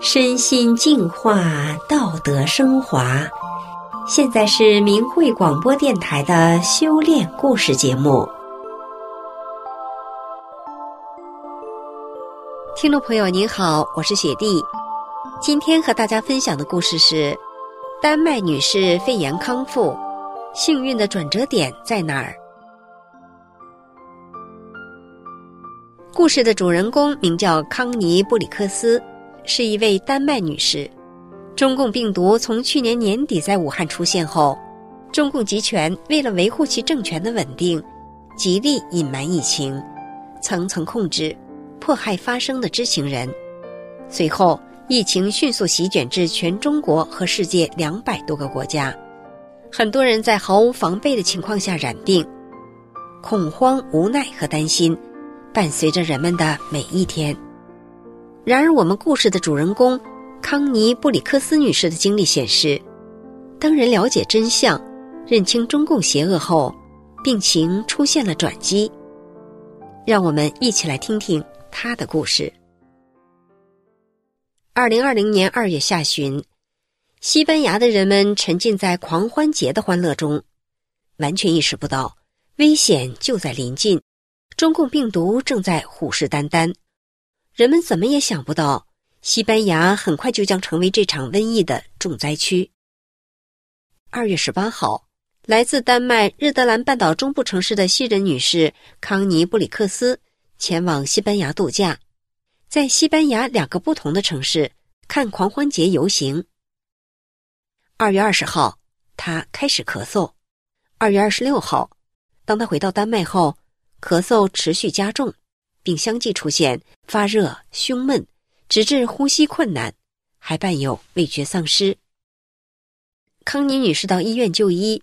身心净化，道德升华。现在是明慧广播电台的修炼故事节目。听众朋友您好，我是雪弟。今天和大家分享的故事是：丹麦女士肺炎康复，幸运的转折点在哪儿？故事的主人公名叫康尼布里克斯，是一位丹麦女士。中共病毒从去年年底在武汉出现后，中共集权为了维护其政权的稳定，极力隐瞒疫情，层层控制，迫害发生的知情人。随后，疫情迅速席卷至全中国和世界两百多个国家，很多人在毫无防备的情况下染病，恐慌、无奈和担心。伴随着人们的每一天。然而，我们故事的主人公康妮布里克斯女士的经历显示，当人了解真相、认清中共邪恶后，病情出现了转机。让我们一起来听听她的故事。二零二零年二月下旬，西班牙的人们沉浸在狂欢节的欢乐中，完全意识不到危险就在临近。中共病毒正在虎视眈眈，人们怎么也想不到，西班牙很快就将成为这场瘟疫的重灾区。二月十八号，来自丹麦日德兰半岛中部城市的西人女士康尼布里克斯前往西班牙度假，在西班牙两个不同的城市看狂欢节游行。二月二十号，她开始咳嗽；二月二十六号，当她回到丹麦后。咳嗽持续加重，并相继出现发热、胸闷，直至呼吸困难，还伴有味觉丧失。康妮女士到医院就医，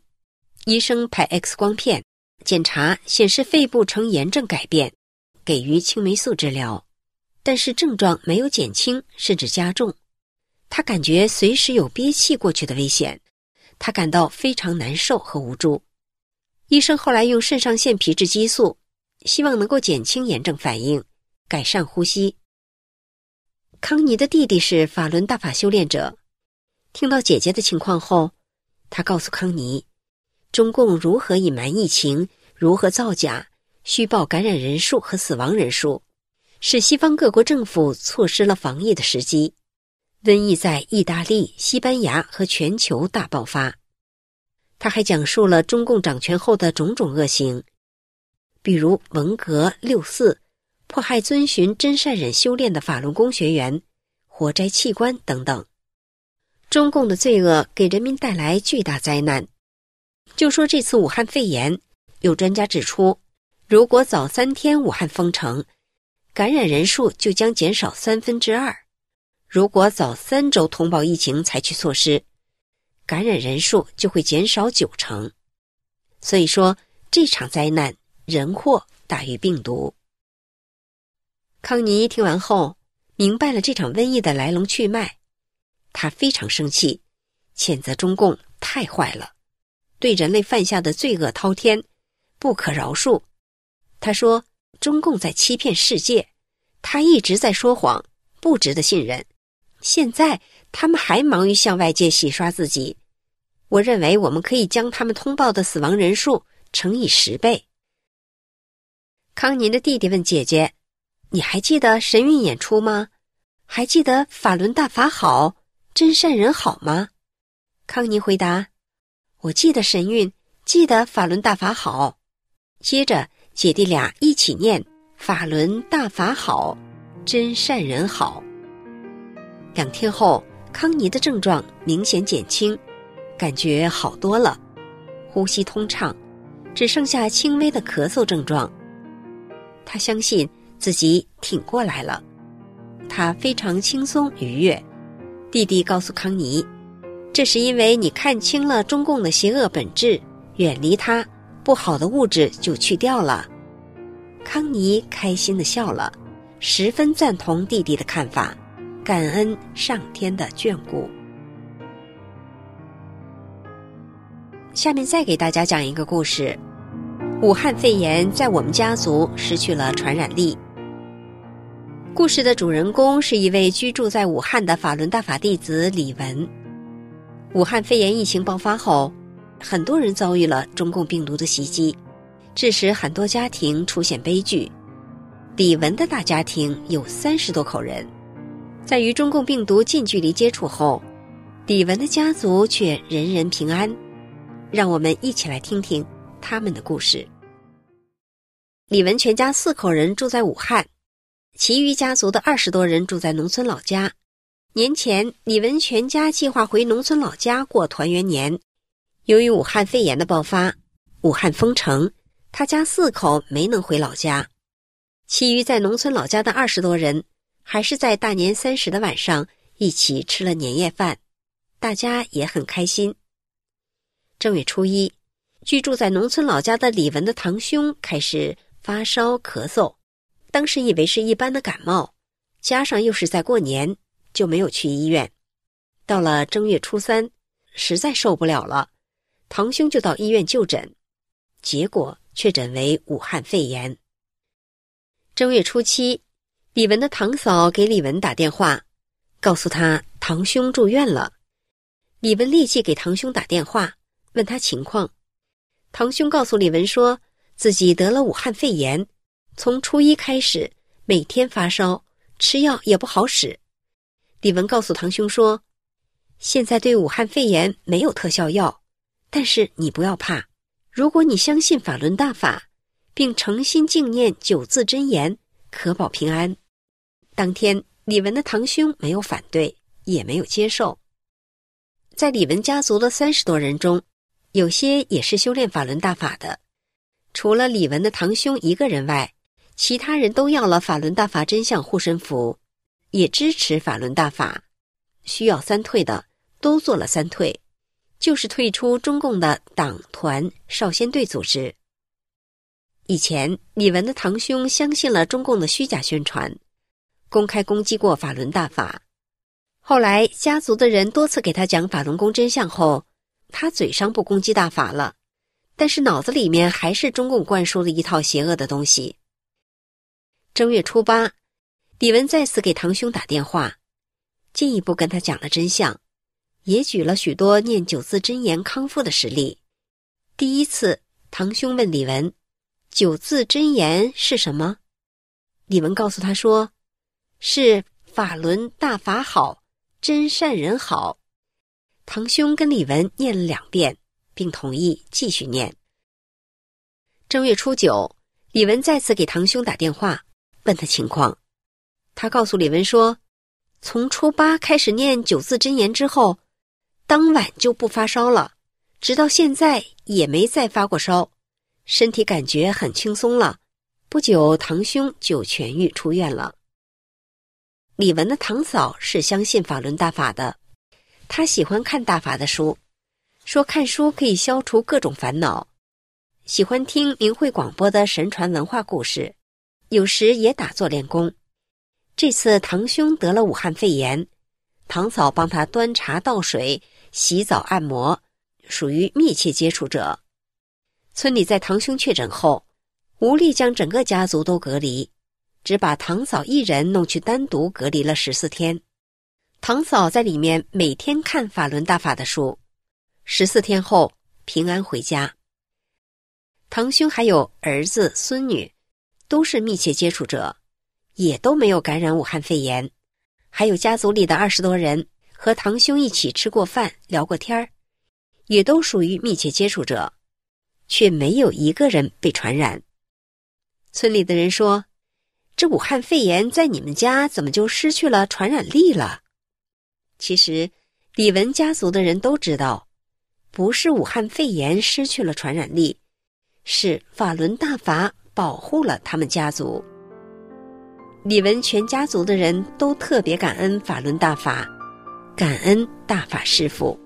医生拍 X 光片检查显示肺部呈炎症改变，给予青霉素治疗，但是症状没有减轻，甚至加重。她感觉随时有憋气过去的危险，她感到非常难受和无助。医生后来用肾上腺皮质激素。希望能够减轻炎症反应，改善呼吸。康妮的弟弟是法轮大法修炼者，听到姐姐的情况后，他告诉康妮，中共如何隐瞒疫情，如何造假、虚报感染人数和死亡人数，使西方各国政府错失了防疫的时机，瘟疫在意大利、西班牙和全球大爆发。他还讲述了中共掌权后的种种恶行。比如文革六四，迫害遵循真善忍修炼的法轮功学员，活摘器官等等。中共的罪恶给人民带来巨大灾难。就说这次武汉肺炎，有专家指出，如果早三天武汉封城，感染人数就将减少三分之二；如果早三周通报疫情，采取措施，感染人数就会减少九成。所以说，这场灾难。人祸大于病毒。康妮听完后，明白了这场瘟疫的来龙去脉，他非常生气，谴责中共太坏了，对人类犯下的罪恶滔天，不可饶恕。他说：“中共在欺骗世界，他一直在说谎，不值得信任。现在他们还忙于向外界洗刷自己。我认为我们可以将他们通报的死亡人数乘以十倍。”康妮的弟弟问姐姐：“你还记得神韵演出吗？还记得法轮大法好，真善人好吗？”康妮回答：“我记得神韵，记得法轮大法好。”接着，姐弟俩一起念：“法轮大法好，真善人好。”两天后，康妮的症状明显减轻，感觉好多了，呼吸通畅，只剩下轻微的咳嗽症状。他相信自己挺过来了，他非常轻松愉悦。弟弟告诉康妮：“这是因为你看清了中共的邪恶本质，远离它，不好的物质就去掉了。”康妮开心的笑了，十分赞同弟弟的看法，感恩上天的眷顾。下面再给大家讲一个故事。武汉肺炎在我们家族失去了传染力。故事的主人公是一位居住在武汉的法轮大法弟子李文。武汉肺炎疫情爆发后，很多人遭遇了中共病毒的袭击，致使很多家庭出现悲剧。李文的大家庭有三十多口人，在与中共病毒近距离接触后，李文的家族却人人平安。让我们一起来听听他们的故事。李文全家四口人住在武汉。其余家族的二十多人住在农村老家。年前，李文全家计划回农村老家过团圆年。由于武汉肺炎的爆发，武汉封城，他家四口没能回老家。其余在农村老家的二十多人，还是在大年三十的晚上一起吃了年夜饭，大家也很开心。正月初一，居住在农村老家的李文的堂兄开始发烧咳嗽。当时以为是一般的感冒，加上又是在过年，就没有去医院。到了正月初三，实在受不了了，堂兄就到医院就诊，结果确诊为武汉肺炎。正月初七，李文的堂嫂给李文打电话，告诉他堂兄住院了。李文立即给堂兄打电话，问他情况。堂兄告诉李文说自己得了武汉肺炎。从初一开始，每天发烧，吃药也不好使。李文告诉堂兄说：“现在对武汉肺炎没有特效药，但是你不要怕。如果你相信法轮大法，并诚心敬念九字真言，可保平安。”当天，李文的堂兄没有反对，也没有接受。在李文家族的三十多人中，有些也是修炼法轮大法的，除了李文的堂兄一个人外。其他人都要了法轮大法真相护身符，也支持法轮大法。需要三退的都做了三退，就是退出中共的党团少先队组织。以前李文的堂兄相信了中共的虚假宣传，公开攻击过法轮大法。后来家族的人多次给他讲法轮功真相后，他嘴上不攻击大法了，但是脑子里面还是中共灌输的一套邪恶的东西。正月初八，李文再次给堂兄打电话，进一步跟他讲了真相，也举了许多念九字真言康复的实例。第一次，堂兄问李文：“九字真言是什么？”李文告诉他说：“是法轮大法好，真善人好。”堂兄跟李文念了两遍，并同意继续念。正月初九，李文再次给堂兄打电话。问他情况，他告诉李文说：“从初八开始念九字真言之后，当晚就不发烧了，直到现在也没再发过烧，身体感觉很轻松了。不久，堂兄就痊愈出院了。”李文的堂嫂是相信法轮大法的，他喜欢看大法的书，说看书可以消除各种烦恼，喜欢听明慧广播的神传文化故事。有时也打坐练功。这次堂兄得了武汉肺炎，堂嫂帮他端茶倒水、洗澡按摩，属于密切接触者。村里在堂兄确诊后，无力将整个家族都隔离，只把堂嫂一人弄去单独隔离了十四天。堂嫂在里面每天看法轮大法的书，十四天后平安回家。堂兄还有儿子孙女。都是密切接触者，也都没有感染武汉肺炎。还有家族里的二十多人和堂兄一起吃过饭、聊过天儿，也都属于密切接触者，却没有一个人被传染。村里的人说：“这武汉肺炎在你们家怎么就失去了传染力了？”其实，李文家族的人都知道，不是武汉肺炎失去了传染力，是法轮大法。保护了他们家族。李文全家族的人都特别感恩法轮大法，感恩大法师父。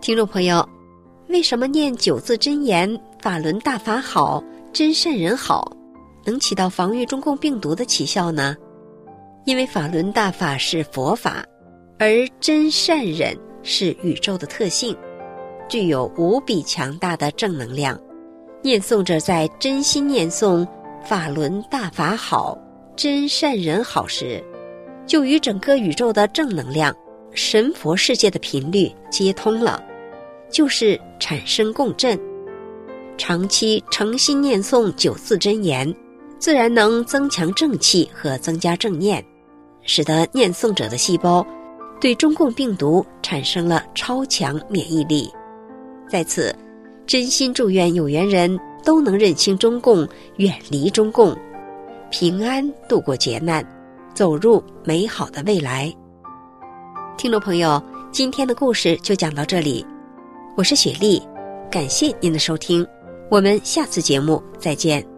听众朋友，为什么念九字真言“法轮大法好，真善人好”，能起到防御中共病毒的奇效呢？因为法轮大法是佛法，而真善忍是宇宙的特性，具有无比强大的正能量。念诵者在真心念诵“法轮大法好，真善忍好时，就与整个宇宙的正能量、神佛世界的频率接通了，就是产生共振。长期诚心念诵九字真言，自然能增强正气和增加正念，使得念诵者的细胞对中共病毒产生了超强免疫力。在此，真心祝愿有缘人都能认清中共，远离中共，平安度过劫难，走入美好的未来。听众朋友，今天的故事就讲到这里，我是雪莉，感谢您的收听。我们下次节目再见。